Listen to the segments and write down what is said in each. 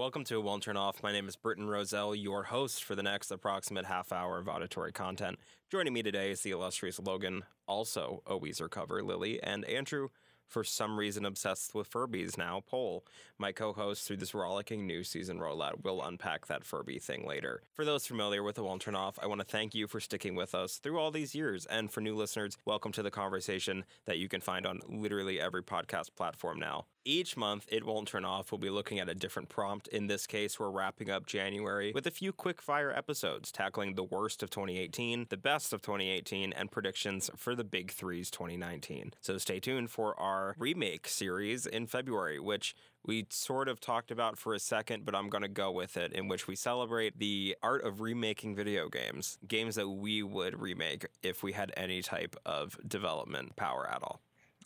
Welcome to It Won't Turn Off. My name is Britton Roselle, your host for the next approximate half hour of auditory content. Joining me today is the illustrious Logan, also a Weezer cover, Lily, and Andrew, for some reason obsessed with Furbies now, Pole, my co host through this rollicking new season rollout. We'll unpack that Furby thing later. For those familiar with It Won't Turn Off, I want to thank you for sticking with us through all these years. And for new listeners, welcome to the conversation that you can find on literally every podcast platform now. Each month, It Won't Turn Off We'll be looking at a different prompt. In this case, we're wrapping up January with a few quick fire episodes tackling the worst of 2018, the best of 2018, and predictions for the big threes 2019. So stay tuned for our remake series in February, which we sort of talked about for a second, but I'm going to go with it, in which we celebrate the art of remaking video games, games that we would remake if we had any type of development power at all,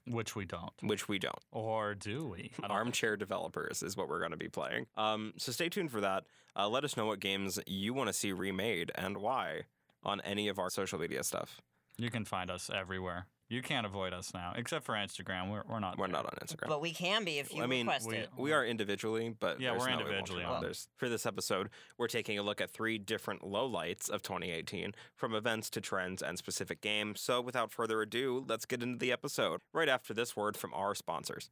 Which we don't. which we don't. Or do we? Armchair developers is what we're going to be playing. Um, so stay tuned for that. Uh, let us know what games you want to see remade and why on any of our social media stuff. You can find us everywhere. You can't avoid us now, except for Instagram. We're, we're not. We're there. not on Instagram. But we can be if you I mean, request we- it. We are individually, but Yeah, we're no way we'll individually on on. For this episode, we're taking a look at three different lowlights of 2018, from events to trends and specific games. So, without further ado, let's get into the episode. Right after this word from our sponsors.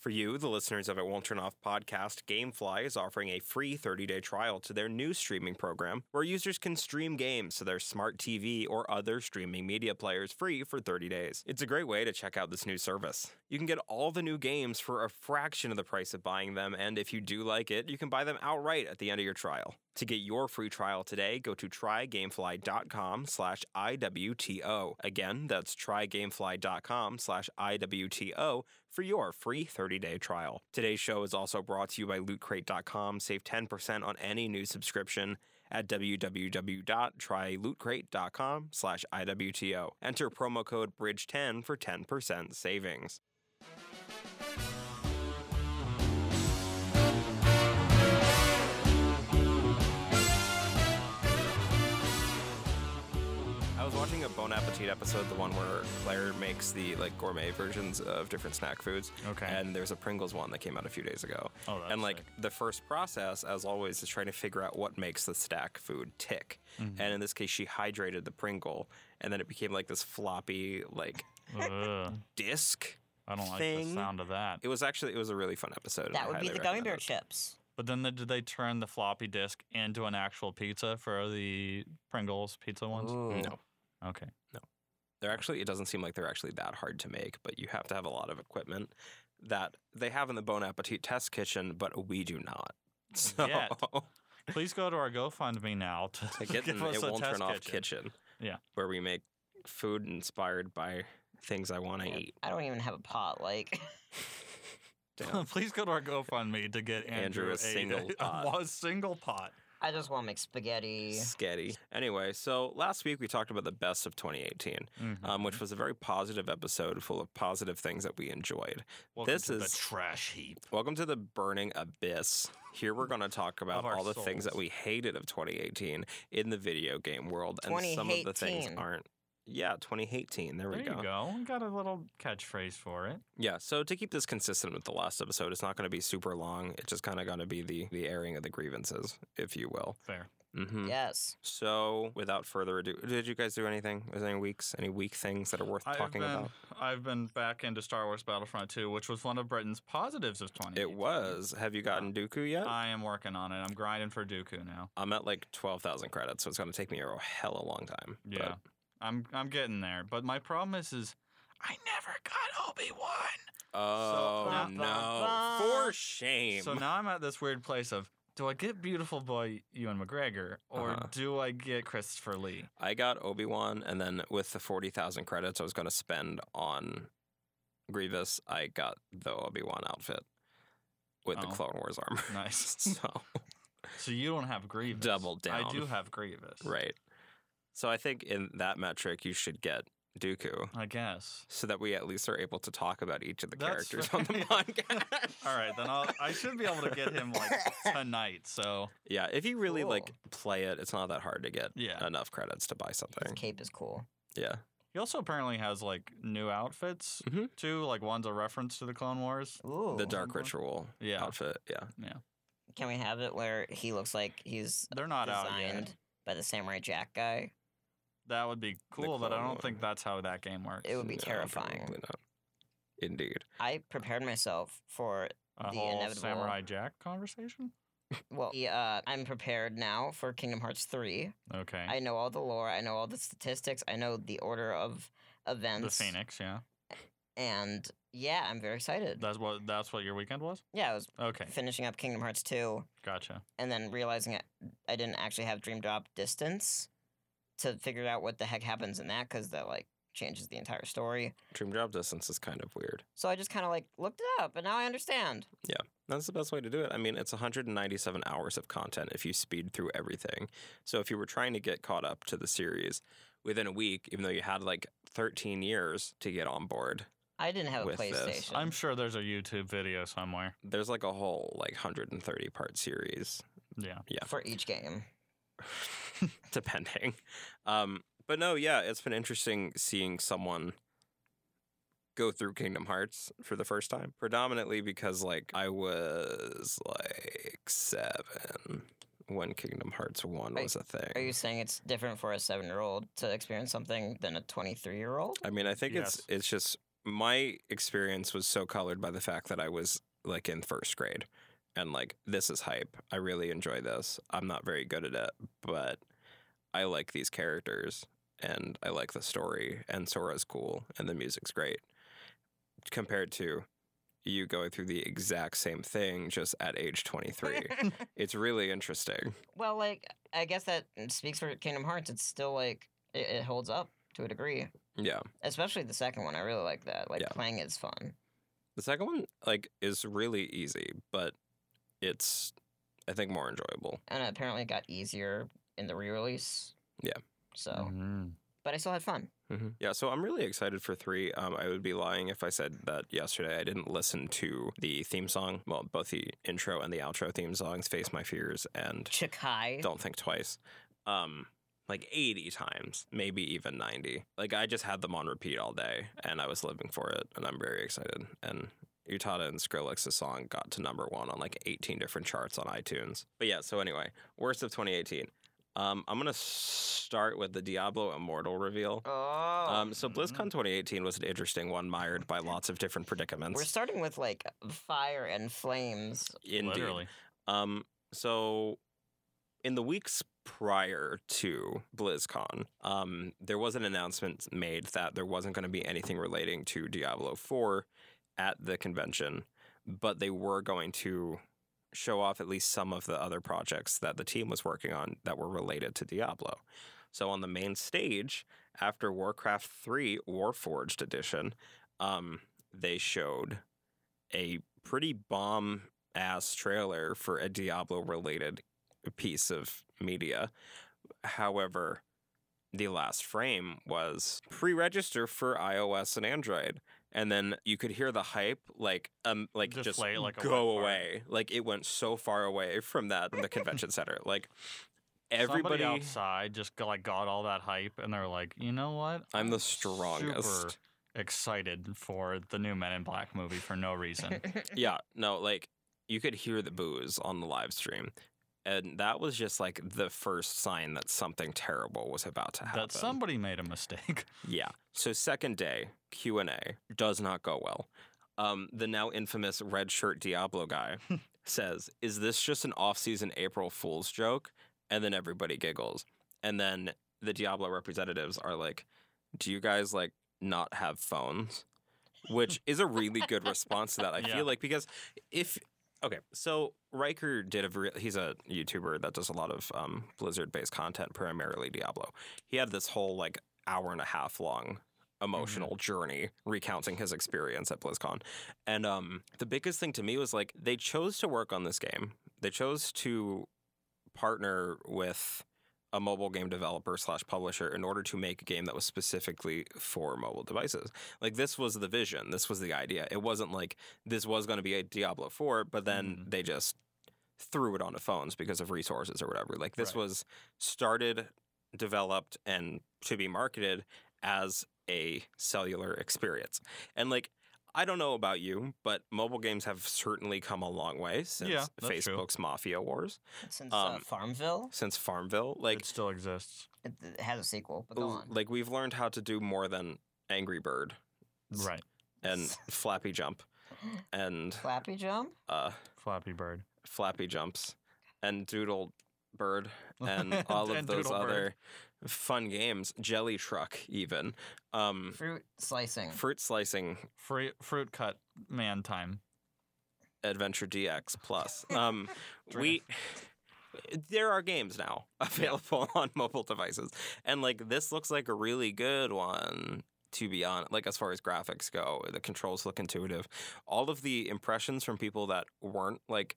For you, the listeners of It Won't Turn Off podcast, Gamefly is offering a free 30 day trial to their new streaming program where users can stream games to their smart TV or other streaming media players free for 30 days. It's a great way to check out this new service. You can get all the new games for a fraction of the price of buying them, and if you do like it, you can buy them outright at the end of your trial. To get your free trial today, go to trygamefly.com slash IWTO. Again, that's trygamefly.com slash IWTO for your free 30-day trial. Today's show is also brought to you by lootcrate.com. Save 10% on any new subscription at www.trylootcrate.com slash IWTO. Enter promo code BRIDGE10 for 10% savings. I was watching a Bon Appetit episode, the one where Claire makes the like gourmet versions of different snack foods. Okay. And there's a Pringles one that came out a few days ago. Oh, that's and like sick. the first process, as always, is trying to figure out what makes the stack food tick. Mm-hmm. And in this case, she hydrated the Pringle, and then it became like this floppy like Ugh, disc. I don't like Thing. the sound of that. It was actually it was a really fun episode. and that would be highly the gummy bear it. chips. But then the, did they turn the floppy disk into an actual pizza for the Pringles pizza ones? Ooh. No. Okay. No. They're actually, it doesn't seem like they're actually that hard to make, but you have to have a lot of equipment that they have in the Bon Appetit test kitchen, but we do not. So Yet. Please go to our GoFundMe now to, to get give in, us it a won't test turn off kitchen. kitchen Yeah. where we make food inspired by things I want to eat. I don't even have a pot. Like, Please go to our GoFundMe to get Andrew Andrew, a single pot. a single pot. I just want to make spaghetti. Sketty. Anyway, so last week we talked about the best of 2018, Mm-hmm. um, which was a very positive episode full of positive things that we enjoyed. Welcome this to is the trash heap. Welcome to the burning abyss. Here we're going to talk about all the things that we hated of 2018 in the video game world, and some of the things aren't. Yeah, 2018. There, There we you go. go. We got a little catchphrase for it. Yeah, so to keep this consistent with the last episode, it's not going to be super long. It's just kind of going to be the the airing of the grievances, if you will. Fair. Mm-hmm. Yes. So, without further ado, did you guys do anything? Was there any weeks, any weak things that are worth I've talking been, about? I've been back into Star Wars Battlefront 2, which was one of Britton's positives of 20. It was. Have you gotten Dooku yet? I am working on it. I'm grinding for Dooku now. I'm at like 12,000 credits, so it's going to take me a hell of a long time. But- Yeah. I'm I'm getting there. But my problem is is I never got Obi-Wan. Oh Bah, no! bah, bah. For shame. So now I'm at this weird place of do I get beautiful boy Ewan McGregor or Uh-huh. do I get Christopher Lee? I got Obi Wan, and then with the forty thousand credits I was going to spend on Grievous, I got the Obi Wan outfit with the Oh. Clone Wars armor. Nice. so So you don't have Grievous. Double down. I do have Grievous. right. So I think in that metric you should get Dooku, I guess. so that we at least are able to talk about each of the That's characters on the fair. podcast. All right, then I'll, I should be able to get him like tonight. So yeah, if you really Cool. like play it, it's not that hard to get Yeah. enough credits to buy His something. cape is cool. Yeah. He also apparently has like new outfits Mhm. too. Like one's a reference to the Clone Wars. Ooh. the Dark Ritual Yeah. outfit. Yeah. Yeah. Can we have it where he looks like he's They're not out designed yet. by the Samurai Jack guy? That would be cool, but I don't think that's how that game works. It would be No, terrifying. probably not. Indeed. I prepared myself for a the whole inevitable- Samurai Jack conversation. well. the, Uh, I'm prepared now for Kingdom Hearts three. Okay. I know all the lore. I know all the statistics. I know the order of events. the. Phoenix, yeah. And yeah, I'm very excited. That's what that's what your weekend was. yeah, I was Okay, finishing up Kingdom Hearts two, gotcha. and then realizing I, I didn't actually have Dream Drop Distance to figure out what the heck happens in that because that like changes the entire story. Dream Drop Distance is kind of weird. So I just kind of like looked it up, and now I understand. Yeah. That's the best way to do it. I mean, it's 197 hours of content if you speed through everything. So if you were trying to get caught up to the series within a week, even though you had like 13 years to get on board, I didn't have a With this. PlayStation. I'm sure there's a YouTube video somewhere. there's like a whole like 130 part series, Yeah. yeah. for each game. depending. Um, but no, yeah, it's been interesting seeing someone go through Kingdom Hearts for the first time, predominantly because like I was like seven when Kingdom Hearts One Are- was a thing. Are you saying it's different for a seven-year-old to experience something than a twenty-three-year-old? I mean, I think it's it's just my experience was so colored by the fact that I was like in first grade and like this is hype. I really enjoy this. I'm not very good at it, but I like these characters and I like the story and Sora's cool and the music's great. Compared to you going through the exact same thing just at age 23. it's really interesting. well, like I guess that speaks for Kingdom Hearts. It's still like it, it holds up to a degree, Yeah. especially the second one. I really like that. Like Yeah. playing is fun. The second one like is really easy, but it's I think more enjoyable. and apparently, it got easier in the re-release. Yeah. So, Mhm. but I still had fun. hmm Yeah, so I'm really excited for three. Um, I would be lying if I said that yesterday I didn't listen to the theme song. Well, both the intro and the outro theme songs, "Face My Fears" and Chikai. "Don't Think Twice," um, like 80 times, maybe even 90. Like I just had them on repeat all day, and I was living for it, and I'm very excited. And Utada and Skrillex's song got to number one on like 18 different charts on iTunes. But yeah, so anyway, worst of 2018. Um, I'm gonna start with the Diablo Immortal reveal. Oh, Um, so mhm. BlizzCon 2018 was an interesting one, mired by lots of different predicaments. we're starting with like fire and flames. Indeed. Literally. Um, so in the weeks prior to BlizzCon, um, there was an announcement made that there wasn't going to be anything relating to Diablo 4 at the convention, but they were going to show off at least some of the other projects that the team was working on that were related to Diablo. So on the main stage, after Warcraft 3 Warforged edition, um, they showed a pretty bomb ass trailer for a Diablo related piece of media. However, the last frame was pre-register for iOS and Android. And then you could hear the hype like um like just, Deflate like go away. Like it went so far away from that from the convention center. Like Somebody everybody outside just got, like got all that hype, and they're like, you know what? I'm the super strongest. excited for the new Men in Black movie for no reason. Yeah, no, like you could hear the boos on the live stream. And that was just like the first sign that something terrible was about to happen. that somebody made a mistake. Yeah. So second day Q and A does not go well. Um, the now infamous red shirt Diablo guy says, "Is this just an off-season April Fool's joke?" And then everybody giggles. And then the Diablo representatives are like, "Do you guys like not have phones?" Which is a really good response to that. I Yeah. feel like because if okay, so Rhykker did a re- he's a YouTuber that does a lot of um, Blizzard-based content, primarily Diablo. He had this whole like hour and a half long emotional journey recounting his experience at BlizzCon. And um, the biggest thing to me was like they chose to work on this game. They chose to partner with a mobile game developer slash publisher in order to make a game that was specifically for mobile devices. Like this was the vision. This was the idea. It wasn't like this was going to be a Diablo 4, but then Mhm. they just threw it onto phones because of resources or whatever. Like this Right. was started, developed, and to be marketed as a cellular experience. And like I don't know about you, but mobile games have certainly come a long way since Yeah, that's true. Facebook's Mafia Wars, Since uh, Um, Farmville, since Farmville. Like it still exists. it, it has a sequel. But go on. like we've learned how to do more than Angry Bird Right. and Flappy Jump and Flappy Jump. uh Flappy Bird. Flappy Jumps and Doodle Bird and all of And those Doodle Bird. Other fun games. Jelly Truck, even um, Fruit slicing. fruit slicing. Fruit fruit cut man time. Adventure DX Plus. Um, we there are games now available on mobile devices, and like this looks like a really good one. To be honest, like as far as graphics go, the controls look intuitive. All of the impressions from people that weren't like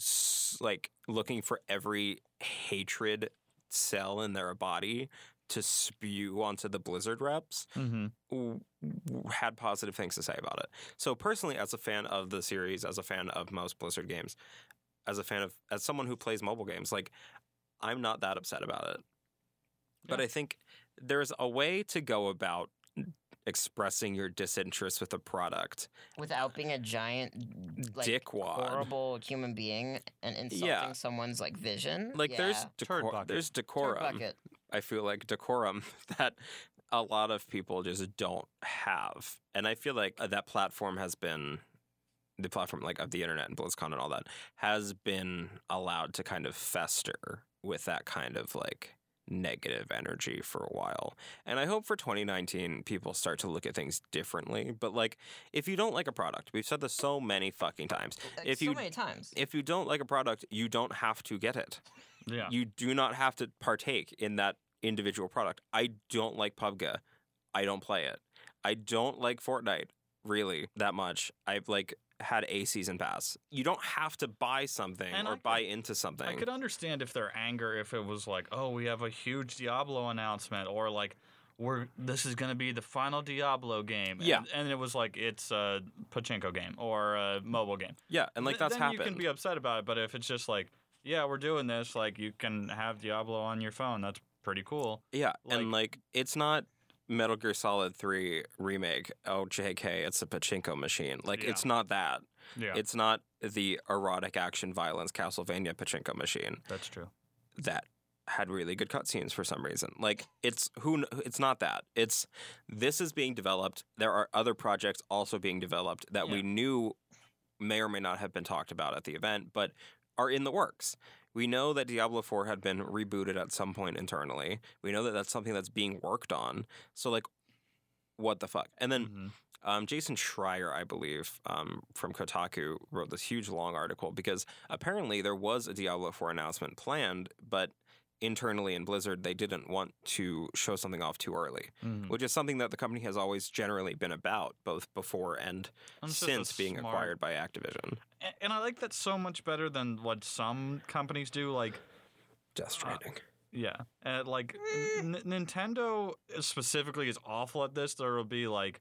s- like looking for every hatred cell in their body to spew onto the Blizzard reps Mm-hmm. had positive things to say about it. So personally, as a fan of the series, as a fan of most Blizzard games, as a fan of as someone who plays mobile games, like I'm not that upset about it. But I think there's a way to go about expressing your disinterest with a product. Without being a giant, like, Dickwad. horrible human being and insulting Yeah. someone's like vision. Like there's Yeah. Turd decor- there's decorum. bucket. I feel like decorum that a lot of people just don't have. And I feel like uh, that platform has been the platform like of the internet and BlizzCon and all that has been allowed to kind of fester with that kind of like negative energy for a while. And I hope for 2019 people start to look at things differently. But like if you don't like a product, we've said this so many fucking times. Like, If so you- many times. If you don't like a product, you don't have to get it Yeah. you do not have to partake in that individual product. I don't like PUBG. I don't play it. I don't like Fortnite really that much. I've like had a season pass. You don't have to buy something And or could- buy into something. I could understand if their anger if it was like, oh, we have a huge Diablo announcement, or like, we're this is gonna be the final Diablo game. And, Yeah. and it was like it's a pachinko game or a mobile game. yeah, and like Th- that's then happened. You can be upset about it, but if it's just like, yeah, we're doing this, like you can have Diablo on your phone. That's pretty cool. yeah, and like it's not Metal Gear Solid 3 remake. Oh, JK, it's a pachinko machine. Like Yeah. it's not that. Yeah, It's not the erotic action violence Castlevania pachinko machine. that's true. that had really good cutscenes for some reason. Like it's who it's not that. It's this is being developed. There are other projects also being developed that we knew may or may not have been talked about at the event, but are in the works. We know that Diablo 4 had been rebooted at some point internally. We know that that's something that's being worked on. So like what the fuck? And then Mhm. um, Jason Schreier, I believe, um, from Kotaku, wrote this huge long article because apparently there was a Diablo 4 announcement planned, but internally in Blizzard, they didn't want to show something off too early, Mhm. which is something that the company has always generally been about, both before and And it's just a since being smart- acquired by Activision. A- And I like that so much better than what some companies do. Like, Death uh, Stranding. yeah, and like eh. N- Nintendo specifically is awful at this. There will be like,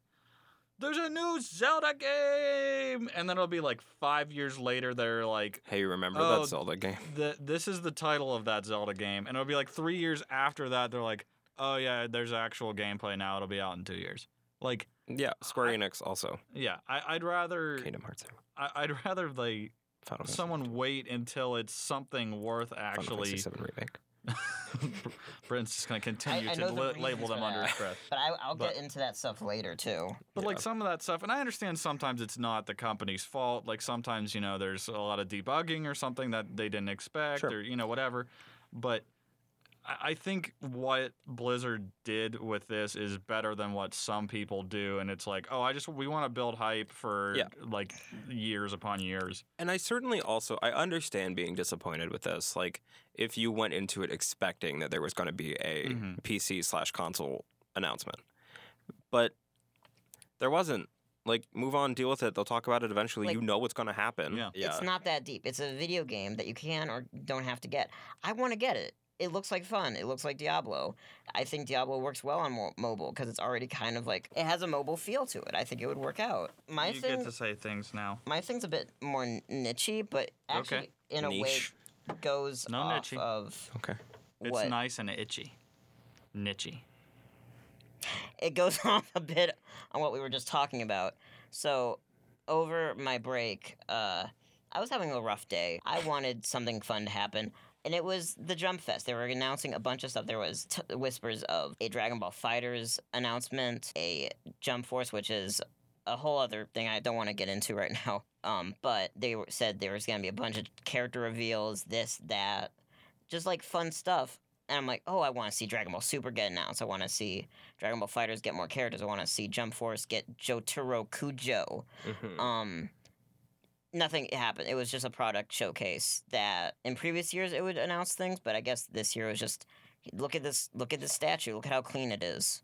there's a new Zelda game, and then it'll be like five years later. They're like, hey, remember Oh, that Zelda game? the, this is the title of that Zelda game, and it'll be like three years after that. They're like, oh yeah, there's actual gameplay now. It'll be out in two years. Like, Yeah, Square I- Enix also. yeah, I, I'd rather, Kingdom Hearts I, I'd rather like Final someone wait until it's something worth actually. Final. Fantasy 7 remake. Brent's just gonna continue I to know the label them under his breath. But I, I'll But- get into that stuff later too. But like some of that stuff, and I understand sometimes it's not the company's fault. Like sometimes you know there's a lot of debugging or something that they didn't expect, Sure. or you know whatever. But I I think what Blizzard did with this is better than what some people do, and it's like, oh, I just we want to build hype for Yeah. like years upon years. And I certainly also I understand being disappointed with this. Like if you went into it expecting that there was going to be a Mhm. PC slash console announcement, but there wasn't. Like move on, deal with it. They'll talk about it eventually. Like- you know what's going to happen. Yeah. Yeah. It's not that deep. It's a video game that you can or don't have to get. I want to get it. It looks like fun. It looks like Diablo. I think Diablo works well on mo- mobile because it's already kind of like it has a mobile feel to it. I think it would work out. My you thing, get to say things now. my thing's a bit more nichey, but actually Okay. in a way goes No off nichey. of Okay. It's what nice and itchy, nichey. it goes off a bit on what we were just talking about. So, over my break, uh, I was having a rough day. I wanted something fun to happen. And it was the Jump Fest. They were announcing a bunch of stuff. There was t- whispers of a Dragon Ball FighterZ announcement, a Jump Force, which is a whole other thing I don't want to get into right now. Um, but they were, said there was going to be a bunch of character reveals, this, that, just like fun stuff. And I'm like, oh, I want to see Dragon Ball Super get announced. I want to see Dragon Ball FighterZ get more characters. I want to see Jump Force get Jotaro Kujo. Mhm. Um, nothing happened. It was just a product showcase that in previous years it would announce things, but I guess this year it was just look at this, look at this statue, look at how clean it is.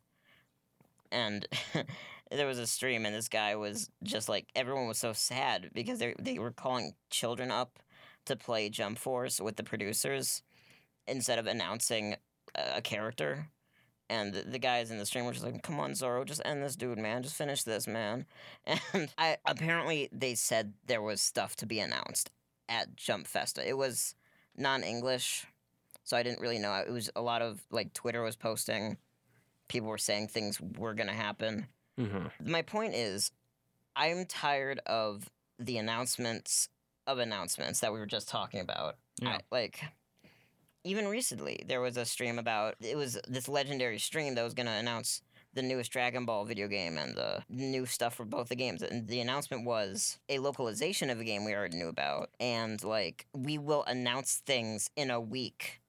And there was a stream, and this guy was just like everyone was so sad because they they were calling children up to play Jump Force with the producers instead of announcing a character. And the, guys in the stream were just like, "Come on, Zoro, just end this dude, man. Just finish this, man." And I apparently they said there was stuff to be announced at Jump Festa. It was non-English, so I didn't really know. It was a lot of like Twitter was posting, people were saying things were gonna happen. Mhm. My point is, I'm tired of the announcements of announcements that we were just talking about. Yeah. I, like, even recently, there was a stream about it was this legendary stream that was going to announce the newest Dragon Ball video game and the new stuff for both the games. And the announcement was a localization of a game we already knew about. And, like, we will announce things in a week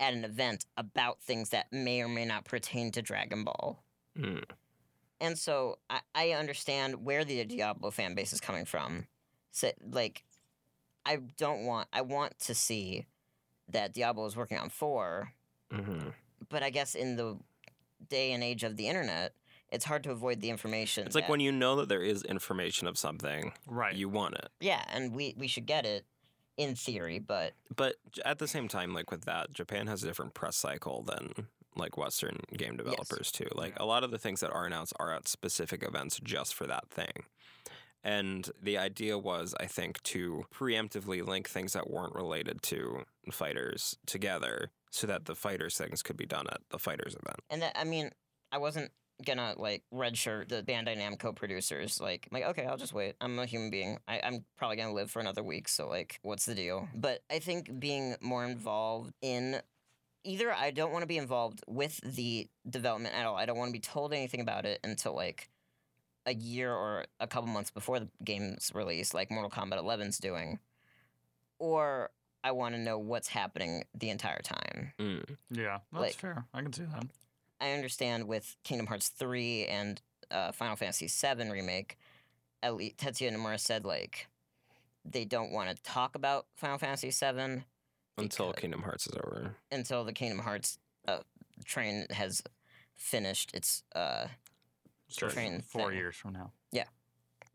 at an event about things that may or may not pertain to Dragon Ball. Mm. And so I, I understand where the Diablo fan base is coming from. So, like, I don't want, I want to see that Diablo is working on four, Mhm. but I guess in the day and age of the internet, it's hard to avoid the information. It's like that- when you know that there is information of something, Right. you want it. Yeah, and we, we should get it in theory, but But at the same time, like with that, Japan has a different press cycle than like Western game developers too. Like a lot of the things that are announced are at specific events just for that thing. And the idea was, I think, to preemptively link things that weren't related to fighters together so that the fighters things could be done at the fighters event. And that, I mean, I wasn't gonna like redshirt the Bandai Namco producers. Like, I'm like, okay, I'll just wait. I'm a human being. I, I'm probably gonna live for another week. So like, what's the deal? But I think being more involved in either I don't want to be involved with the development at all. I don't want to be told anything about it until like a year or a couple months before the game's release, like Mortal Kombat 11's doing, or I want to know what's happening the entire time. Mm. Yeah, that's Like- fair. I can see that. I understand with Kingdom Hearts 3 and uh, Final Fantasy 7 remake, at least Tetsuya Nomura said like they don't want to talk about Final Fantasy 7 Until Kingdom Hearts is over. until the Kingdom Hearts uh, train has finished its uh Sure. train Four thing. years from now. Yeah.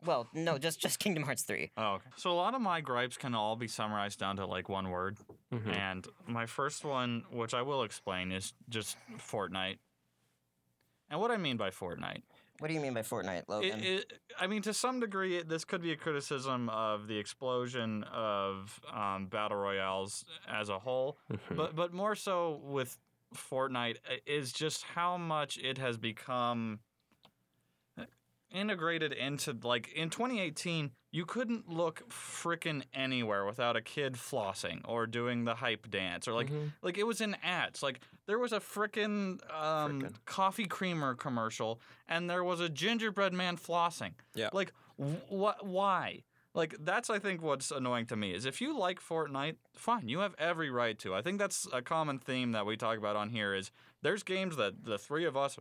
Well no just just Kingdom Hearts 3. Oh, okay. So a lot of my gripes can all be summarized down to like one word. Mhm. And my first one, which I will explain, is just Fortnite. And what I mean by Fortnite, What do you mean by Fortnite, Logan? it, it, I mean to some degree, it, this could be a criticism of the explosion of um, battle royales as a whole, Mhm. but but more so with Fortnite is just how much it has become integrated into like in 2018 you couldn't look frickin' anywhere without a kid flossing or doing the hype dance or like Mhm. like it was in ads. Like there was a frickin' um coffee creamer commercial and there was a gingerbread man flossing. Yeah. like what why? Like that's i think what's annoying to me is if you like fortnite fine you have every right to. I think that's a common theme that we talk about on here is there's games that the three of us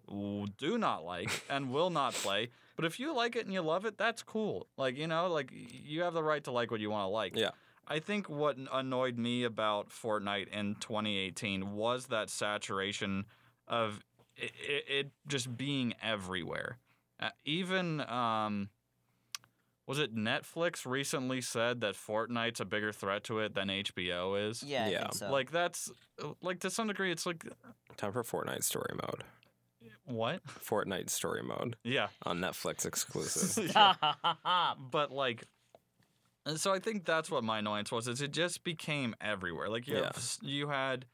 do not like and will not play but if you like it and you love it that's cool like you know like you have the right to like what you want to like Yeah. I think what annoyed me about Fortnite in 2018 was that saturation of it, it, it just being everywhere. Uh, even um, was it Netflix recently said that Fortnite's a bigger threat to it than HBO is? yeah, I yeah. think so. Like that's uh, like to some degree it's like Time for Fortnite story mode. What? Fortnite story mode Yeah. on Netflix exclusive. but like and so i think that's what my annoyance was is it just became everywhere like you, Yeah. have, you had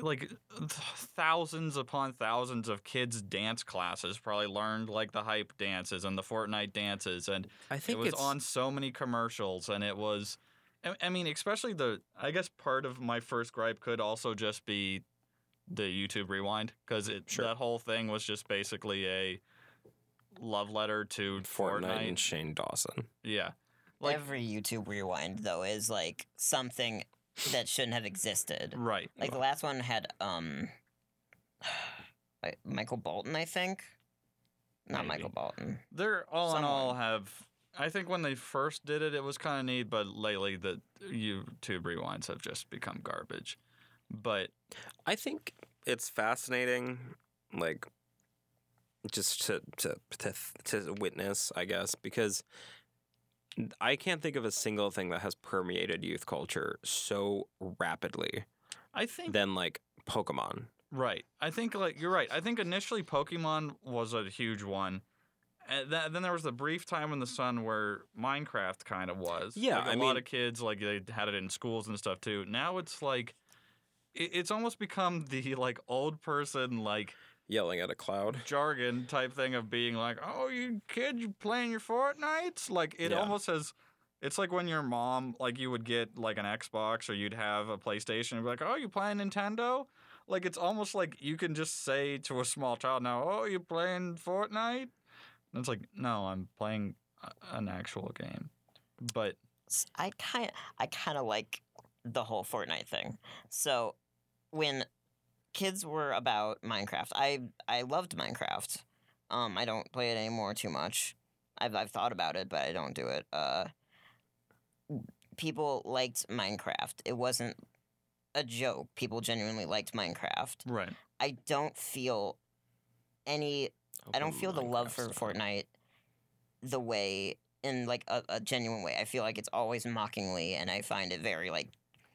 like th- thousands upon thousands of kids dance classes probably learned like the hype dances and the Fortnite dances and I think it was it's on so many commercials and it was I- I mean especially the I guess part of my first gripe could also just be the YouTube rewind cuz it Sure. that whole thing was just basically a love letter to Fortnite, Fortnite. and Shane Dawson. Yeah. Like Every YouTube rewind though is like something that shouldn't have existed. right. Like the last one had um Michael Bolton, I think. Not Maybe. Michael Bolton. They're all in all have. I think when they first did it, it was kind of neat, but lately the YouTube rewinds have just become garbage. But I think it's fascinating, like just to to to to witness, I guess, because I can't think of a single thing that has permeated youth culture so rapidly I think than like Pokemon. right. I think like you're right. I think initially Pokemon was a huge one. And th- then there was the brief time in the sun where Minecraft kind of was. Yeah, like, a I lot mean- of kids like they had it in schools and stuff too. Now it's like it's almost become the like old person like Yelling at a cloud. jargon type thing of being like, "Oh, you kid, you playing your Fortnites?" Like it Yeah. almost has. It's like when your mom, like you would get like an Xbox or you'd have a PlayStation and be like, "Oh, you playing Nintendo?" Like it's almost like you can just say to a small child now, "Oh, you playing Fortnite?" And it's like, "No, I'm playing a- an actual game." But S- I kind I kind of like the whole Fortnite thing. So when kids were about Minecraft, I I loved Minecraft. Um, I don't play it anymore too much. I've I've thought about it, but I don't do it. Uh, people liked Minecraft. It wasn't a joke. People genuinely liked Minecraft. right, I don't feel any I don't feel the love for stuff. Fortnite the way in like a, a genuine way. I feel like it's always mockingly, and I find it very like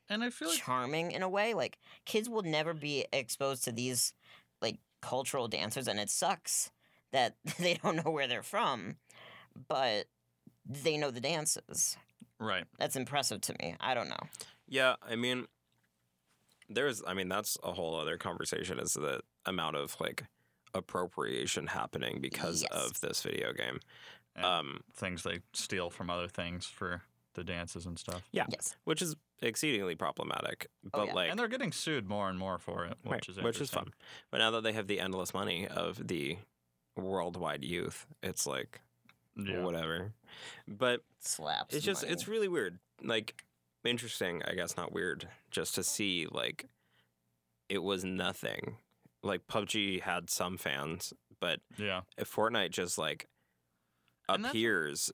and I feel like charming in a way. Like kids will never be exposed to these like cultural dancers, and it sucks that they don't know where they're from, but they know the dances. right, That's impressive to me. I don't know. Yeah, I mean, there's, I mean, that's a whole other conversation. Is the amount of like appropriation happening because Yes. of this video game? and Um, things they steal from other things for the dances and stuff. Yeah. Yes. which is exceedingly problematic. Oh, but Oh, yeah. like, and they're getting sued more and more for it, which right, is which is fun. But now that they have the endless money of the worldwide youth, it's like Yeah. whatever. But Slaps. it's just money. it's really weird like interesting i guess not weird just to see like it was nothing like pubg had some fans but Yeah. if fortnite just like And appears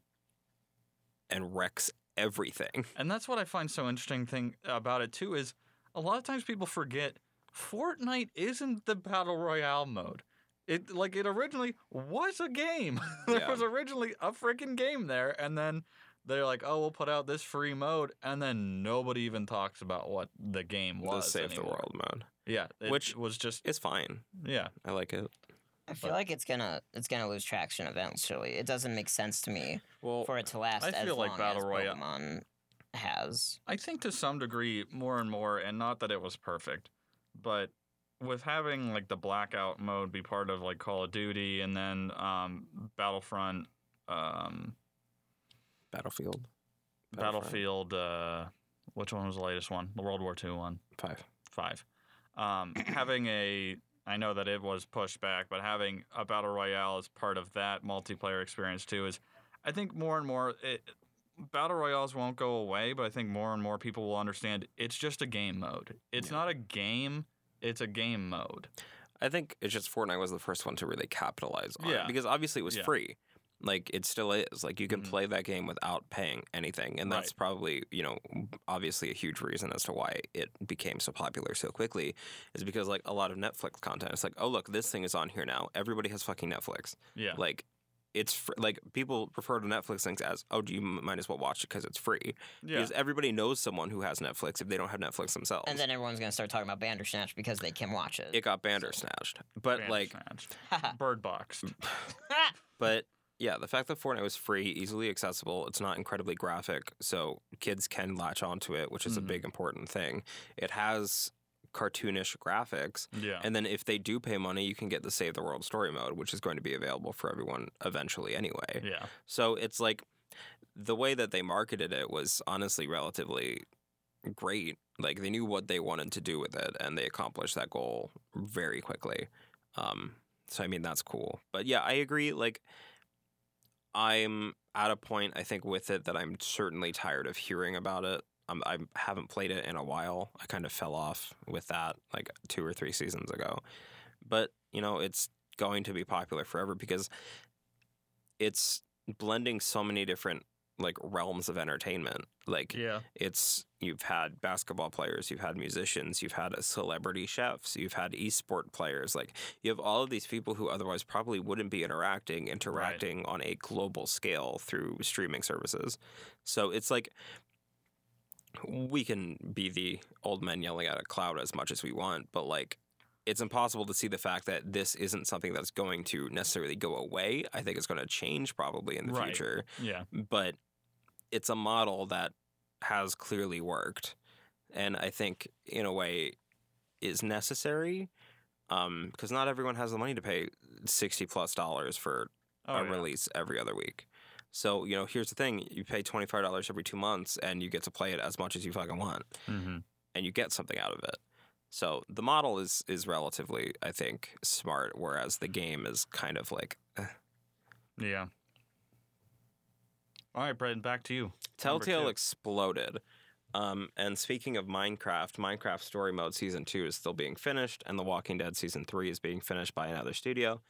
and wrecks everything And that's what I find so interesting thing about it too is a lot of times people forget Fortnite isn't the battle royale mode. It like it originally was a game. there Yeah. was originally a freaking game there and then they're like, "Oh, we'll put out this free mode." And then nobody even talks about what the game was. the save the world mode Yeah, Which- was just it's fine yeah. i like it I feel but- like it's gonna it's gonna lose traction eventually. It doesn't make sense to me well for it to last I as feel like long Battle as Royale- Pokemon has. I think to some degree, more and more, and not that it was perfect, but with having like the blackout mode be part of like Call of Duty and then um, Battlefront, um, battlefield Battlefield, uh, which one was the latest one? The World War II one, five five. Um, having a, I know that it was pushed back, but having a battle royale as part of that multiplayer experience too is, I think more and more it, battle royales won't go away, but I think more and more people will understand it's just a game mode. It's Yeah. not a game; it's a game mode. I think it's just Fortnite was the first one to really capitalize on Yeah. it because obviously it was Yeah. free. Like it still is. Like you can Mhm. play that game without paying anything, and that's Right. probably you know obviously a huge reason as to why it became so popular so quickly is because like a lot of Netflix content. It's like oh look this thing is on here now. Everybody has fucking Netflix. Yeah, Like it's fr- like people refer to Netflix things as oh do you m- might as well watch it because it's free yeah, because everybody knows someone who has Netflix if they don't have Netflix themselves. And then everyone's gonna start talking about Bandersnatch because they can watch it. it got Bandersnatched, but like Bird Box. But yeah, the fact that Fortnite was free, easily accessible, it's not incredibly graphic, so kids can latch onto it, which is a Mhm. big important thing. It has cartoonish graphics. Yeah. And then if they do pay money, you can get the Save the World story mode, which is going to be available for everyone eventually anyway. yeah. So it's like the way that they marketed it was honestly relatively great. Like they knew what they wanted to do with it and they accomplished that goal very quickly. Um, so I mean that's cool. But yeah, I agree. Like I'm at a point I think with it that I'm certainly tired of hearing about it. Um, I haven't played it in a while. I kind of fell off with that like two or three seasons ago. But you know, it's going to be popular forever because it's blending so many different like realms of entertainment. Like Yeah. it's you've had basketball players, you've had musicians, you've had uh, celebrity chefs, you've had esport players. Like you have all of these people who otherwise probably wouldn't be interacting, interacting on a global scale through streaming services. So it's like we can be the old men yelling at a cloud as much as we want, but like it's impossible to see the fact that this isn't something that's going to necessarily go away. I think it's going to change probably in the Right. future Yeah. but it's a model that has clearly worked and i think in a way is necessary because not everyone has the money to pay 60 plus dollars for Oh, a yeah. release every other week so you know here's the thing you pay $25 every two months and you get to play it as much as you fucking want Mm-hmm. and you get something out of it so the model is is relatively i think smart whereas the game is kind of like Yeah. All right, Brendan, back to you. Telltale exploded. Um, and speaking of Minecraft, Minecraft Story Mode Season 2 is still being finished, and The Walking Dead Season 3 is being finished by another studio.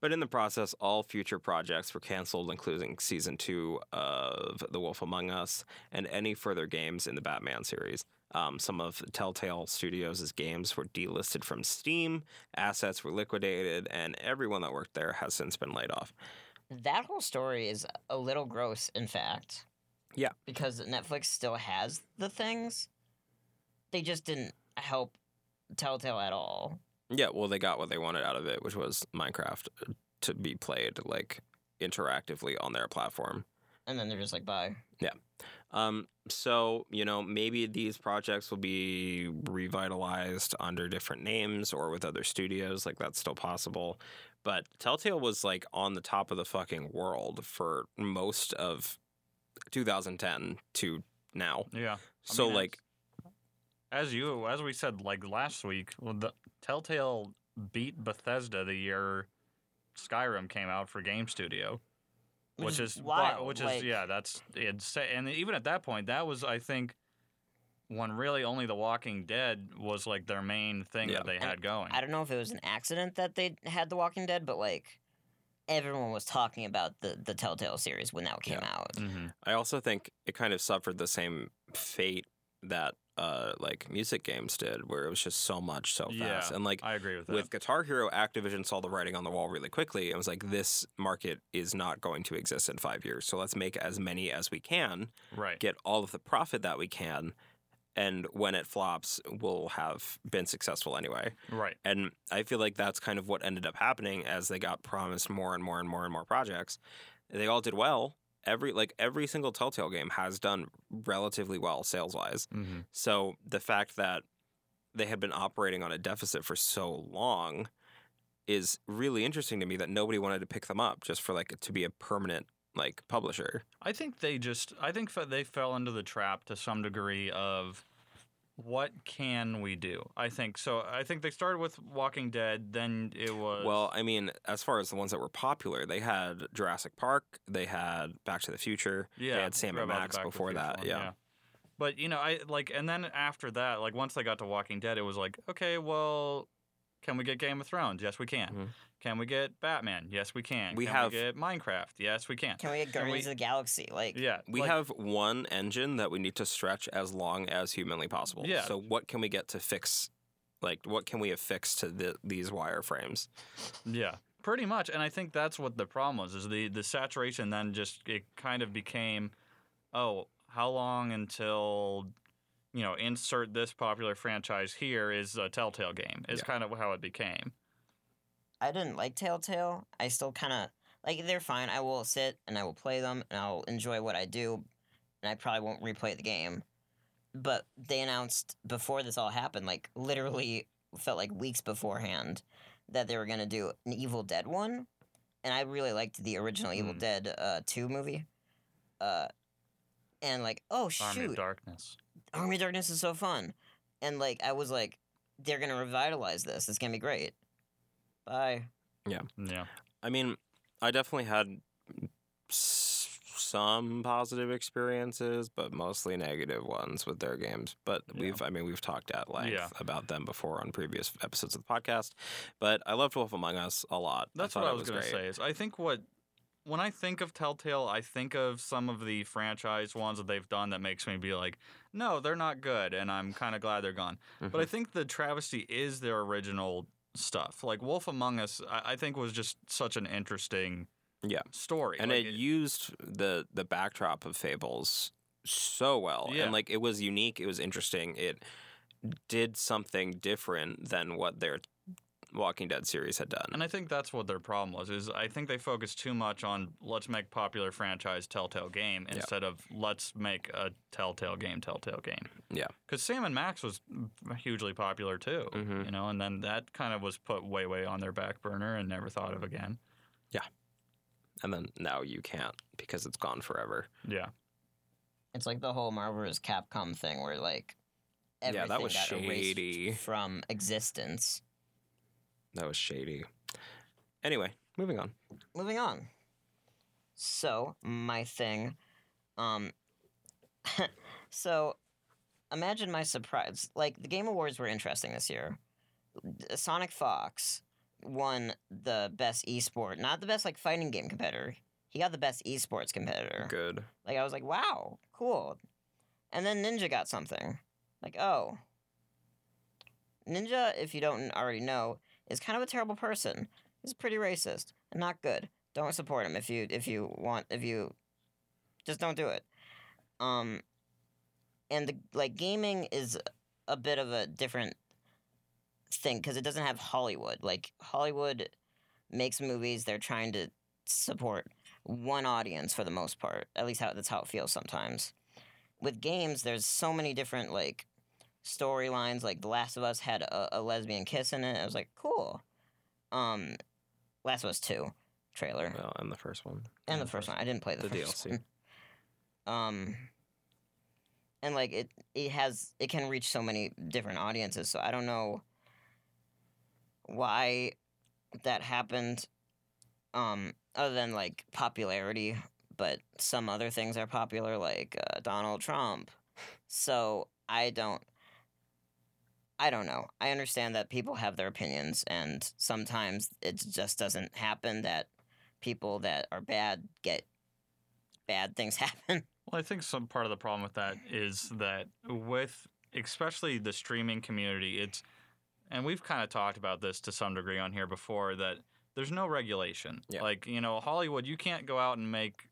But in the process, all future projects were canceled, including Season 2 of The Wolf Among Us and any further games in the Batman series. Um, some of Telltale Studios' games were delisted from Steam, assets were liquidated, and everyone that worked there has since been laid off. That whole story is a little gross, in fact. Yeah. Because Netflix still has the things. They just didn't help Telltale at all. Yeah, well, they got what they wanted out of it, which was Minecraft uh, to be played like interactively on their platform. And then they're just like, bye. Um, so you know, maybe these projects will be revitalized under different names or with other studios. Like that's still possible. But Telltale was like on the top of the fucking world for most of 2010 to now. Yeah. I So mean, like, as, as you as we said like last week, well, the Telltale beat Bethesda the year Skyrim came out for Game Studio, which, is why- wild. which like, is yeah, that's insane. and even at that point, that was I think when really only The Walking Dead was like their main thing Yeah. that they And had going. I don't know if it was an accident that they had The Walking Dead, but like everyone was talking about the the Telltale series when that came out. hmm I also think it kind of suffered the same fate that uh like music games did, where it was just so much so fast. And like I agree with that. with Guitar Hero, Activision saw the writing on the wall really quickly and was like, this market is not going to exist in five years. So let's make as many as we can, right. get all of the profit that we can. And when it flops, we'll have been successful anyway. right. And I feel like that's kind of what ended up happening as they got promised more and more and more and more projects. They all did well. Every like every single Telltale game has done relatively well sales wise. hmm So the fact that they had been operating on a deficit for so long is really interesting to me that nobody wanted to pick them up just for like to be a permanent like publisher. I think they just I think they fell into the trap to some degree of what can we do? I think so. I think they started with Walking Dead, then it was Well, I mean, as far as the ones that were popular, they had Jurassic Park, they had Back to the Future, yeah, they had Sam and Max Back to the before that. one, yeah. But you know, I like, and then after that, like once they got to Walking Dead, it was like, okay, well, can we get Game of Thrones? Yes, we can. Mhm. Can we get Batman? Yes, we can. We can have- we get Minecraft? Yes, we can. Can we get Can Guardians we- of the Galaxy? Like, Yeah, We like, have one engine that we need to stretch as long as humanly possible. Yeah. So what can we get to fix? Like, what can we affix to the, these wireframes? Yeah, pretty much. And I think that's what the problem was: is the the saturation. Then just it kind of became, oh, how long until, you know, insert this popular franchise here is a Telltale game. Is Yeah. kind of how it became. I didn't like Telltale. I still kind of like they're fine. I will sit and I will play them and I'll enjoy what I do, and I probably won't replay the game. but they announced before this all happened, like literally felt like weeks beforehand, that they were gonna do an Evil Dead one, and I really liked the original Evil Hmm. Dead uh, two movie. Uh, and like, oh shoot, Army of Darkness. Army of Darkness is so fun, and like I was like, they're gonna revitalize this. It's gonna be great. Bye. Yeah. Yeah. I mean, I definitely had s- some positive experiences, but mostly negative ones with their games. But Yeah. we've, I mean, we've talked at length Yeah. about them before on previous episodes of the podcast. But I loved Wolf Among Us a lot. That's thought what I it was, gonna say. Is I think what when I think of Telltale, I think of some of the franchise ones that they've done that makes me be like, no, they're not good, and I'm kind of glad they're gone. Mm-hmm. But I think the travesty is their original stuff. Like Wolf Among Us, I, I think was just such an interesting Yeah. story. and Like, it used the the backdrop of fables so well Yeah. and like it was unique it was interesting it did something different than what their walking dead series had done And I think that's what their problem was. Is I think they focused too much on let's make popular franchise Telltale game Yeah. instead of let's make a Telltale game Telltale game. Yeah. Because Sam and Max was hugely popular too. Mhm. You know, and then that kind of was put way way on their back burner and never thought of again. Yeah. And then now you can't because it's gone forever Yeah. It's like the whole Marvel vs. Capcom thing, where like Yeah, everything that was got erased shady. from existence. That was shady anyway moving on moving on. So my thing, um, so imagine my surprise. Like the Game Awards were interesting this year. SonicFox won the best esport, not the best like fighting game competitor. He got the best esports competitor. good Like I was like, wow, cool. And then Ninja got something. Like, oh. Ninja, if you don't already know, is kind of a terrible person. He's pretty racist and not good. Don't support him if you if you want if you just don't do it. Um and the like gaming is a bit of a different thing because it doesn't have Hollywood. Like Hollywood makes movies, they're trying to support one audience for the most part. At least how that's how it feels sometimes. With games, there's so many different like storylines. Like The Last of Us had a, a lesbian kiss in it. I was like, cool. Um, Last of Us Two trailer well and the first one and the first one. I didn't play the, the first DLC. one. Um, and like it, it has it can reach so many different audiences. So I don't know why that happened. Um, other than like popularity, but some other things are popular, like uh, Donald Trump. So I don't. I don't know. I understand that people have their opinions, and sometimes it just doesn't happen that people that are bad get bad things happen. Well, I think some part of the problem with that is that with especially the streaming community, it's and we've kind of talked about this to some degree on here before that there's no regulation. Yeah. Like, you know, Hollywood, you can't go out and make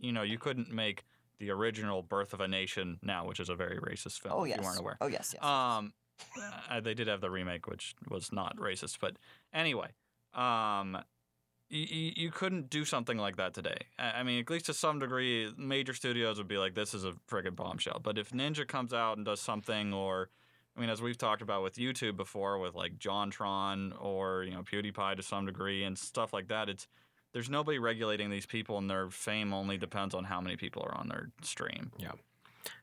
you know, you couldn't make the original Birth of a Nation now, which is a very racist film oh if yes. you weren't aware. Oh yes. Yes. Um, uh, they did have the remake, which was not racist, but anyway, um, you, you couldn't do something like that today. I mean, at least to some degree, major studios would be like, "This is a friggin' bombshell." But if Ninja comes out and does something, or I mean, as we've talked about with YouTube before, with like JonTron or you know PewDiePie to some degree and stuff like that, it's there's nobody regulating these people, and their fame only depends on how many people are on their stream.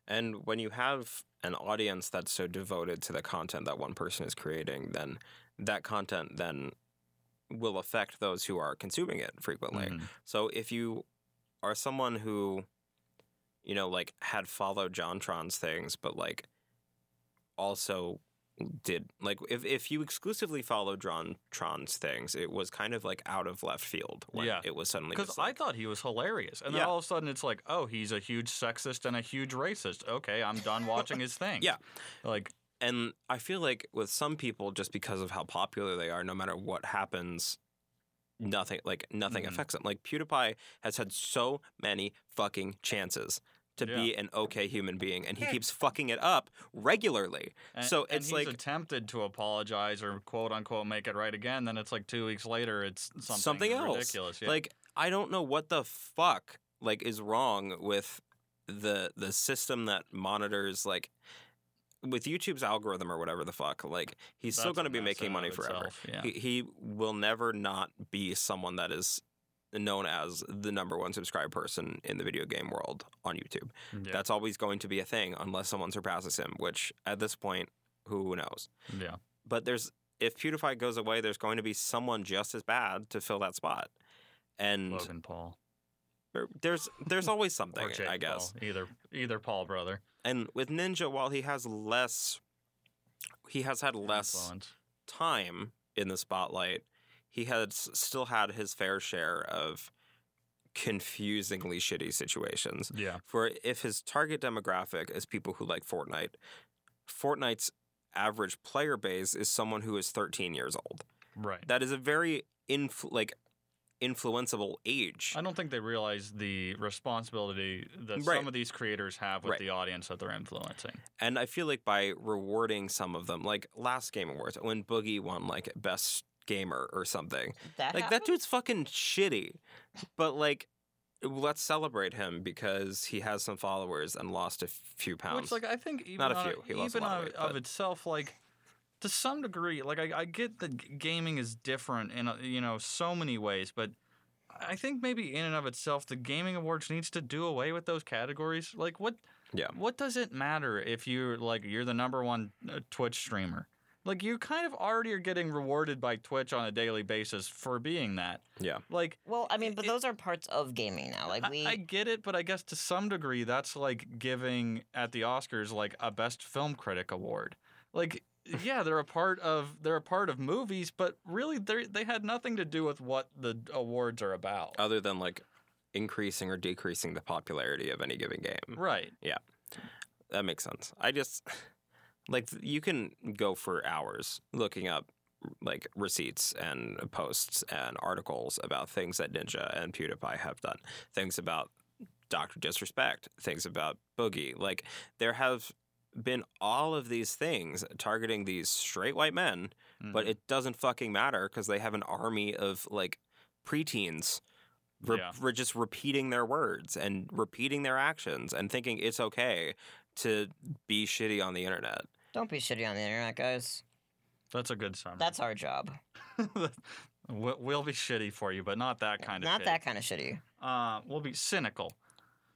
And when you have an audience that's so devoted to the content that one person is creating, then that content then will affect those who are consuming it frequently. Mhm. So if you are someone who, you know, like had followed JonTron's things, but like also did like if, if you exclusively follow followed JonTron's things, it was kind of like out of left field when Yeah. it was suddenly Because just I thought he was hilarious, and then Yeah. all of a sudden it's like, oh, he's a huge sexist and a huge racist. Okay, I'm done watching his thing. Yeah. like And I feel like with some people, just because of how popular they are, no matter what happens, nothing like nothing Mhm. affects them. Like PewDiePie has had so many fucking chances to be an okay human being, and he keeps fucking it up regularly. and, So and it's he's like- attempted to apologize or quote unquote make it right again. Then it's like two weeks later, it's something, Something else. ridiculous. Yeah. Like I don't know what the fuck like is wrong with the the system that monitors like with YouTube's algorithm or whatever the fuck, like he's still That's a going to be making money forever. itself, Yeah. He, he will never not be someone that is known as the number one subscribed person in the video game world on YouTube. yeah. That's always going to be a thing unless someone surpasses him, which at this point, who knows? yeah. But there's if PewDiePie goes away, there's going to be someone just as bad to fill that spot. And Logan Paul. there's there's always something, I guess. Paul. Either either Paul brother. And with Ninja, while he has less, he has had less Influence. time in the spotlight, he has still had his fair share of confusingly shitty situations. Yeah. For if his target demographic is people who like Fortnite, Fortnite's average player base is someone who is 13 years old. Right. That is a very influ- like influenceable age. I don't think they realize the responsibility that Right. some of these creators have with Right. the audience that they're influencing. And I feel like by rewarding some of them, like last Game Awards, when Boogie won like best gamer or something, That like that dude's fucking shitty. But like, let's celebrate him because he has some followers and lost a few pounds. Which, like, I think even Not a few. He lost a lot of of, weight, of but- itself, like to some degree, like I, I get that gaming is different in you know so many ways, but I think maybe in and of itself, the gaming awards needs to do away with those categories. Like, what? Yeah. What does it matter if you're like you're the number one uh, Twitch streamer? Like you kind of already are getting rewarded by Twitch on a daily basis for being that. yeah, Like Well, I mean, but It- those are parts of gaming now. Like I- we, I, get it, but I guess to some degree that's like giving at the Oscars like a best film critic award. Like yeah, they're a part of they're a part of movies, but really they they had nothing to do with what the awards are about. other than like increasing or decreasing the popularity of any given game. right. Yeah. That makes sense. I just like you can go for hours looking up like receipts and posts and articles about things that Ninja and PewDiePie have done. Things about Doctor Disrespect, things about Boogie. Like there have been all of these things targeting these straight white men, but Mhm. it doesn't fucking matter because they have an army of like preteens. Re- Yeah. re- just repeating their words and repeating their actions and thinking it's okay to be shitty on the internet. Don't be shitty on the internet, guys. that's a good summary. That's our job. we'll, we'll be shitty for you, but not that kind of Not shitty. that kind of shitty. Uh, we'll be cynical.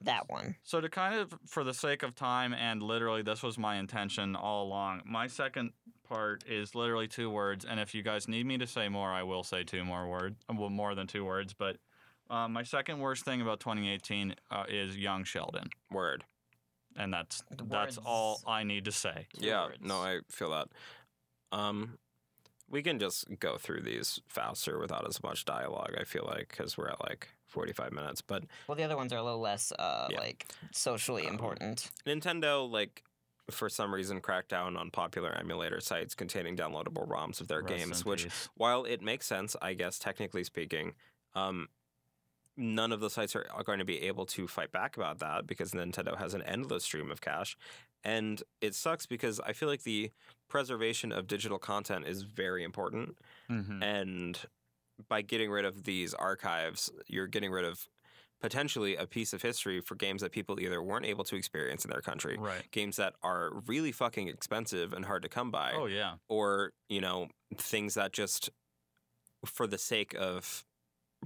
That one. So to kind of for the sake of time and literally this was my intention all along. My second part is literally two words and if you guys need me to say more I will say two more words. Well more than two words, but uh, my second worst thing about 2018 uh, is young Sheldon. Word. And that's The that's all. I need to say. Yeah, words. no, I feel that. Um, we can just go through these faster without as much dialogue. I feel like because we're at like forty-five minutes. But Well, the other ones are a little less, uh, Yeah. like socially Um, important. Nintendo, like, for some reason, cracked down on popular emulator sites containing downloadable ROMs of their Rest games. Which, while it makes sense, I guess technically speaking, um, none of the sites are, are going to be able to fight back about that because Nintendo has an endless stream of cash. And it sucks because I feel like the preservation of digital content is very important. Mhm. And by getting rid of these archives, you're getting rid of potentially a piece of history for games that people either weren't able to experience in their country, Right. games that are really fucking expensive and hard to come by, Oh yeah. or, you know, things that just for the sake of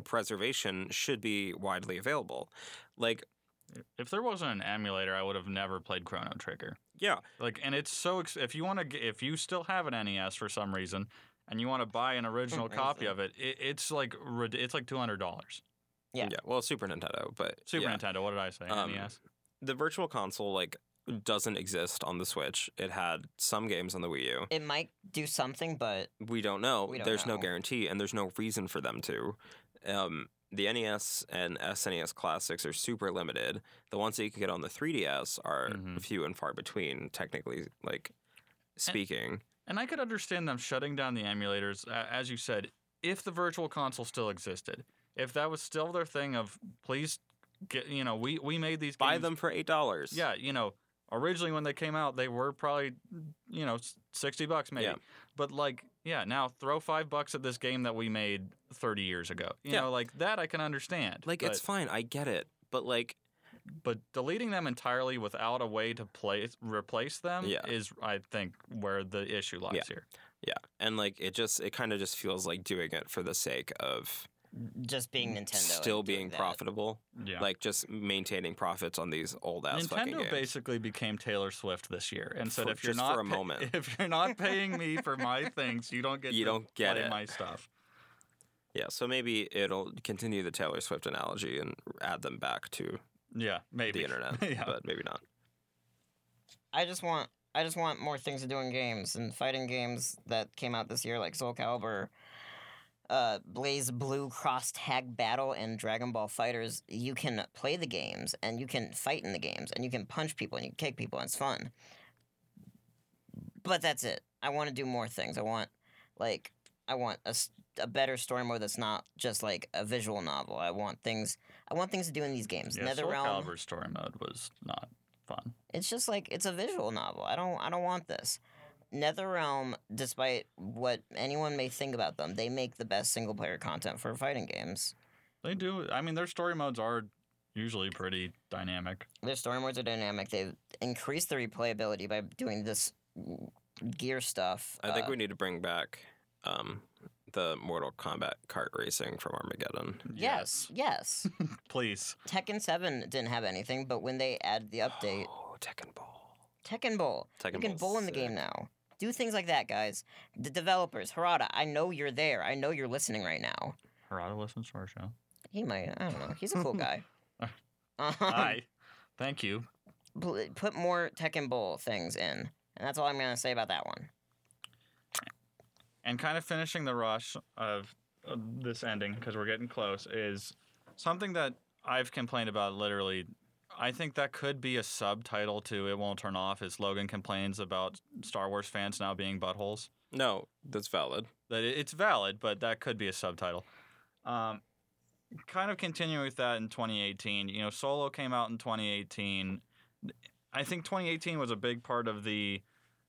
preservation should be widely available. Like, If there wasn't an emulator, I would have never played Chrono Trigger. yeah, Like, and it's so ex- if you want to, if you still have an NES for some reason, and you want to buy an original copy of it, it it's like it's like two hundred dollars. Yeah. Yeah, well, Super Nintendo, but Super yeah. Nintendo. What did I say? Um, NES. the virtual console like doesn't exist on the Switch. It had some games on the Wii U. It might do something, but We don't know. We don't there's no guarantee, and there's no reason for them to. Um, the NES and SNES classics are super limited. The ones that you can get on the 3DS are Mhm. few and far between, technically, like speaking. And I could understand them shutting down the emulators, as you said, if the virtual console still existed. If that was still their thing of please get, you know, we we made these Buy them for eight dollars. Yeah, you know, originally when they came out, they were probably, you know, sixty bucks maybe. Yeah. But like, yeah, now throw five bucks at this game that we made thirty years ago. You Yeah. know, like that I can understand. like it's fine. I get it, but like but deleting them entirely without a way to place replace them Yeah. is, I think, where the issue lies Yeah. here. Yeah, and like it just it kind of just feels like doing it for the sake of Just being Nintendo. still doing being that. profitable, Yeah. like just maintaining profits on these old ass fucking Nintendo games. basically became Taylor Swift this year and said, For- "If you're just not for a pa- moment. if you're not paying me for my things, you don't get You to don't get it." my stuff." Yeah, so maybe it'll continue the Taylor Swift analogy and add them back to Yeah, maybe the internet, yeah. but maybe not. I just want I just want more things to do in games and fighting games that came out this year like Soul Calibur, uh, BlazBlue Cross Tag Battle and Dragon Ball FighterZ. You can play the games and you can fight in the games and you can punch people and you can kick people and it's fun. But that's it. I want to do more things. I want like I want a, a better story mode that's not just like a visual novel. I want things I want things to do in these games. Yeah, Soul NetherRealm Calibur story mode was not fun. it's just like it's a visual novel. I don't I don't want this. NetherRealm, despite what anyone may think about them, they make the best single player content for fighting games. They do. I mean, their story modes are usually pretty dynamic. Their story modes are dynamic. They've increased the replayability by doing this gear stuff. I think Uh, we need to bring back um, the Mortal Kombat kart racing from Armageddon. Yes, yes. Please. Tekken 7 didn't have anything, but when they add the update, Oh, Tekken Ball. Tekken Bowl. Tekken you can Ball's bowl in the game now. Do things like that, guys. The developers, Harada, I know you're there. I know you're listening right now. Harada listens to our show. He might. I don't know. He's a cool guy. Um, Hi. Thank you. pl- Put more Tekken Bowl things in, and that's all I'm gonna say about that one. And kind of finishing the rush of, of this ending because we're getting close is something that I've complained about literally. I think that could be a subtitle to "It Won't Turn Off." Is Logan complains about Star Wars fans now being buttholes? No, that's valid. that it's valid, but that could be a subtitle. Um, kind of continuing with that in 2018, you know, Solo came out in 2018. I think 2018 was a big part of the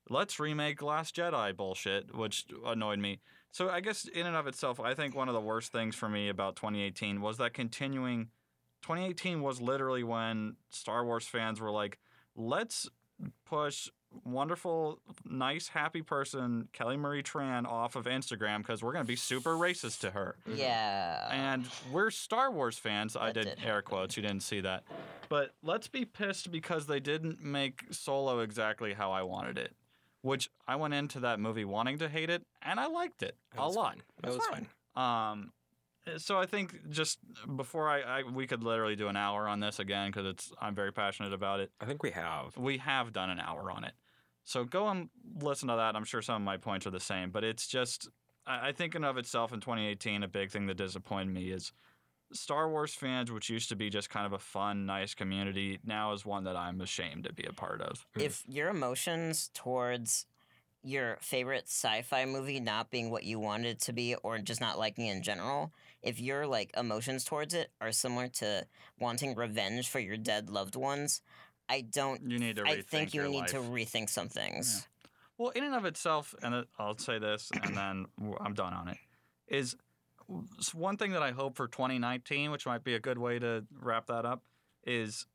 let's remake Last Jedi bullshit, which annoyed me. So I guess in and of itself, I think one of the worst things for me about 2018 was that continuing. 2018 was literally when Star Wars fans were like, let's push wonderful, nice, happy person Kelly Marie Tran off of Instagram because we're gonna be super racist to her. Mhm. Yeah. And we're Star Wars fans. I did did air quotes. You didn't see that. But let's be pissed because they didn't make Solo exactly how I wanted it. Which I went into that movie wanting to hate it, and I liked it It a lot. fine. It That's was fine. fine. Um, so I think just before I, I we could literally do an hour on this again because it's I'm very passionate about it. I think we have. We have done an hour on it. So go and listen to that. I'm sure some of my points are the same, but it's just, I I think in of itself in 2018, a big thing that disappointed me is Star Wars fans, which used to be just kind of a fun, nice community, now is one that I'm ashamed to be a part of. Hmm. if your emotions towards your favorite sci-fi movie not being what you wanted it to be or just not liking it in general if your like emotions towards it are similar to wanting revenge for your dead loved ones i don't You need to rethink i think you your need life. to rethink some things Well, in and of itself, and it- I'll say this, and then I'm done on it. Is one thing that I hope for 2019, which might be a good way to wrap that up, is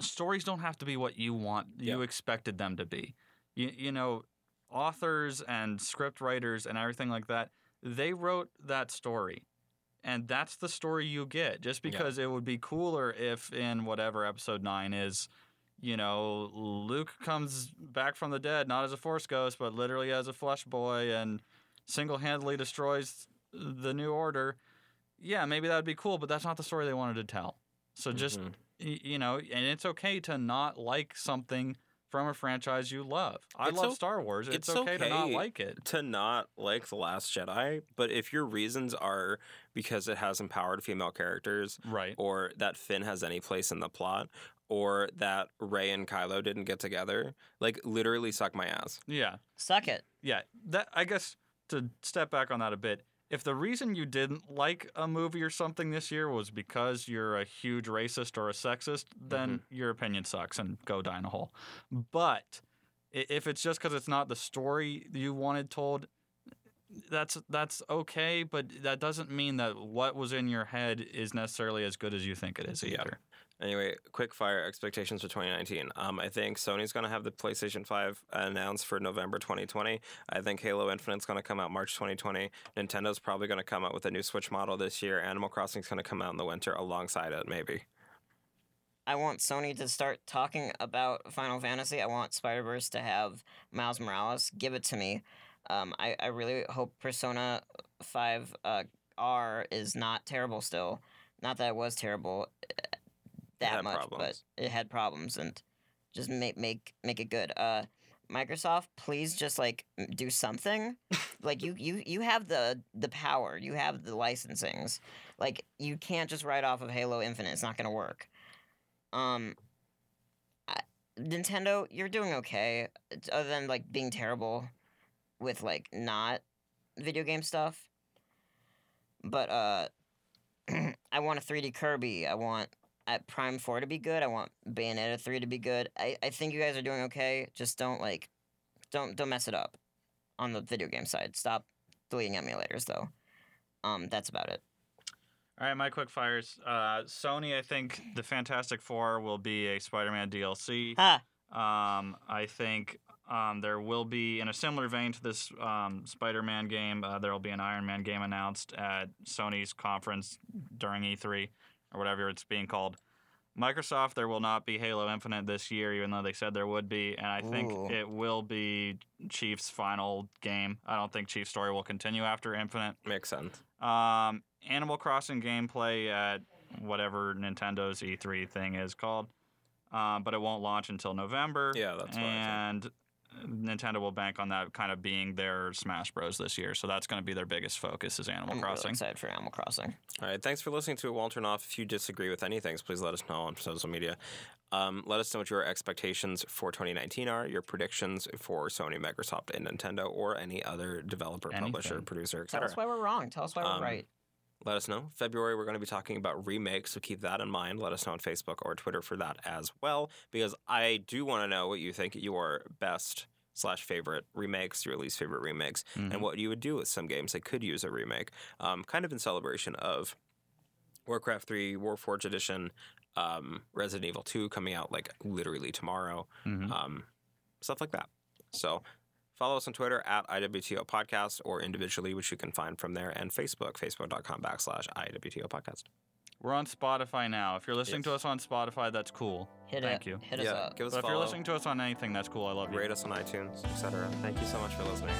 stories don't have to be what you want, you Yeah. expected them to be. You, you know, authors and script writers and everything like that, they wrote that story. And that's the story you get. Just Yeah. because it would be cooler if in whatever episode nine is, you know, Luke comes back from the dead, not as a Force ghost, but literally as a flesh boy and single handedly destroys the New Order. Yeah, maybe that would be cool, but that's not the story they wanted to tell. So just, Mhm. you know, and it's okay to not like something from a franchise you love. I It's love o- Star Wars. It's, it's okay, to not like it. to not like The Last Jedi, but if your reasons are because it has empowered female characters, Right. or that Finn has any place in the plot, or that Rey and Kylo didn't get together, like literally suck my ass. Yeah. suck it Yeah, that I guess to step back on that a bit. If the reason you didn't like a movie or something this year was because you're a huge racist or a sexist, then mm-hmm. your opinion sucks and go die in a hole. But if it's just because it's not the story you wanted told, that's that's okay. But that doesn't mean that what was in your head is necessarily as good as you think it is either. Anyway, quick fire expectations for 2019. Um, I think Sony's going to have the PlayStation 5 announced for November 2020. I think Halo Infinite's going to come out March 2020. Nintendo's probably going to come out with a new Switch model this year. Animal Crossing's going to come out in the winter alongside it, maybe. I want Sony to start talking about Final Fantasy. I want Spider Verse to have Miles Morales. Give it to me. Um, I, I really hope Persona 5 uh, R is not terrible still. Not that it was terrible that much, problems. but it had problems and just make make make it good. Uh, Microsoft, please just like do something. like you you you have the the power. You have the licensings. Like you can't just write off of Halo Infinite. It's not gonna work. Um, I, Nintendo, you're doing okay, other than like being terrible with like not video game stuff. But uh, I want a 3D Kirby. I want Prime 4 to be good. I want Bayonetta 3 to be good. I, I think you guys are doing okay. Just don't like, don't don't mess it up on the video game side. Stop deleting emulators though. Um, that's about it. All right, my quick fires. Uh, Sony, I think the Fantastic Four will be a Spider-Man DLC. Ha! Um, I think um, there will be, in a similar vein to this um, Spider-Man game, uh, there will be an Iron Man game announced at Sony's conference during E3 or whatever it's being called. Microsoft, there will not be Halo Infinite this year, even though they said there would be, and I think Ooh. it will be Chief's final game. I don't think Chief's story will continue after Infinite. Makes sense. Um, Animal Crossing gameplay at whatever Nintendo's E3 thing is called, um, but it won't launch until November. Yeah, that's and Nintendo will bank on that kind of being their Smash Bros this year. So that's going to be their biggest focus is Animal I'm really Crossing. excited for Animal Crossing. All right. Thanks for listening to It Won't Turn Off. If you disagree with any things, please let us know on social media. Um, let us know what your expectations for 2019 are, your predictions for Sony, Microsoft, and Nintendo, or any other developer, publisher, Anything. producer, Tell us why we're wrong. Tell us why Um, we're right. Let us know. February, we're going to be talking about remakes, so keep that in mind. Let us know on Facebook or Twitter for that as well, because I do want to know what you think your best slash favorite remakes, your least favorite remakes, Mhm. and what you would do with some games that could use a remake. Um, kind of in celebration of Warcraft 3, Warforged Edition, um, Resident Evil 2 coming out like literally tomorrow, Mhm. um, stuff like that. So follow us on Twitter at IWTO Podcast or individually, which you can find from there, and Facebook, facebook.com backslash IWTO Podcast. We're on Spotify now. If you're listening to us on Spotify, that's cool. Hit Thank it. you. Hit us up. give us But a if you're listening to us on anything, that's cool. I love you. rate us on iTunes, etc. Thank you so much for listening.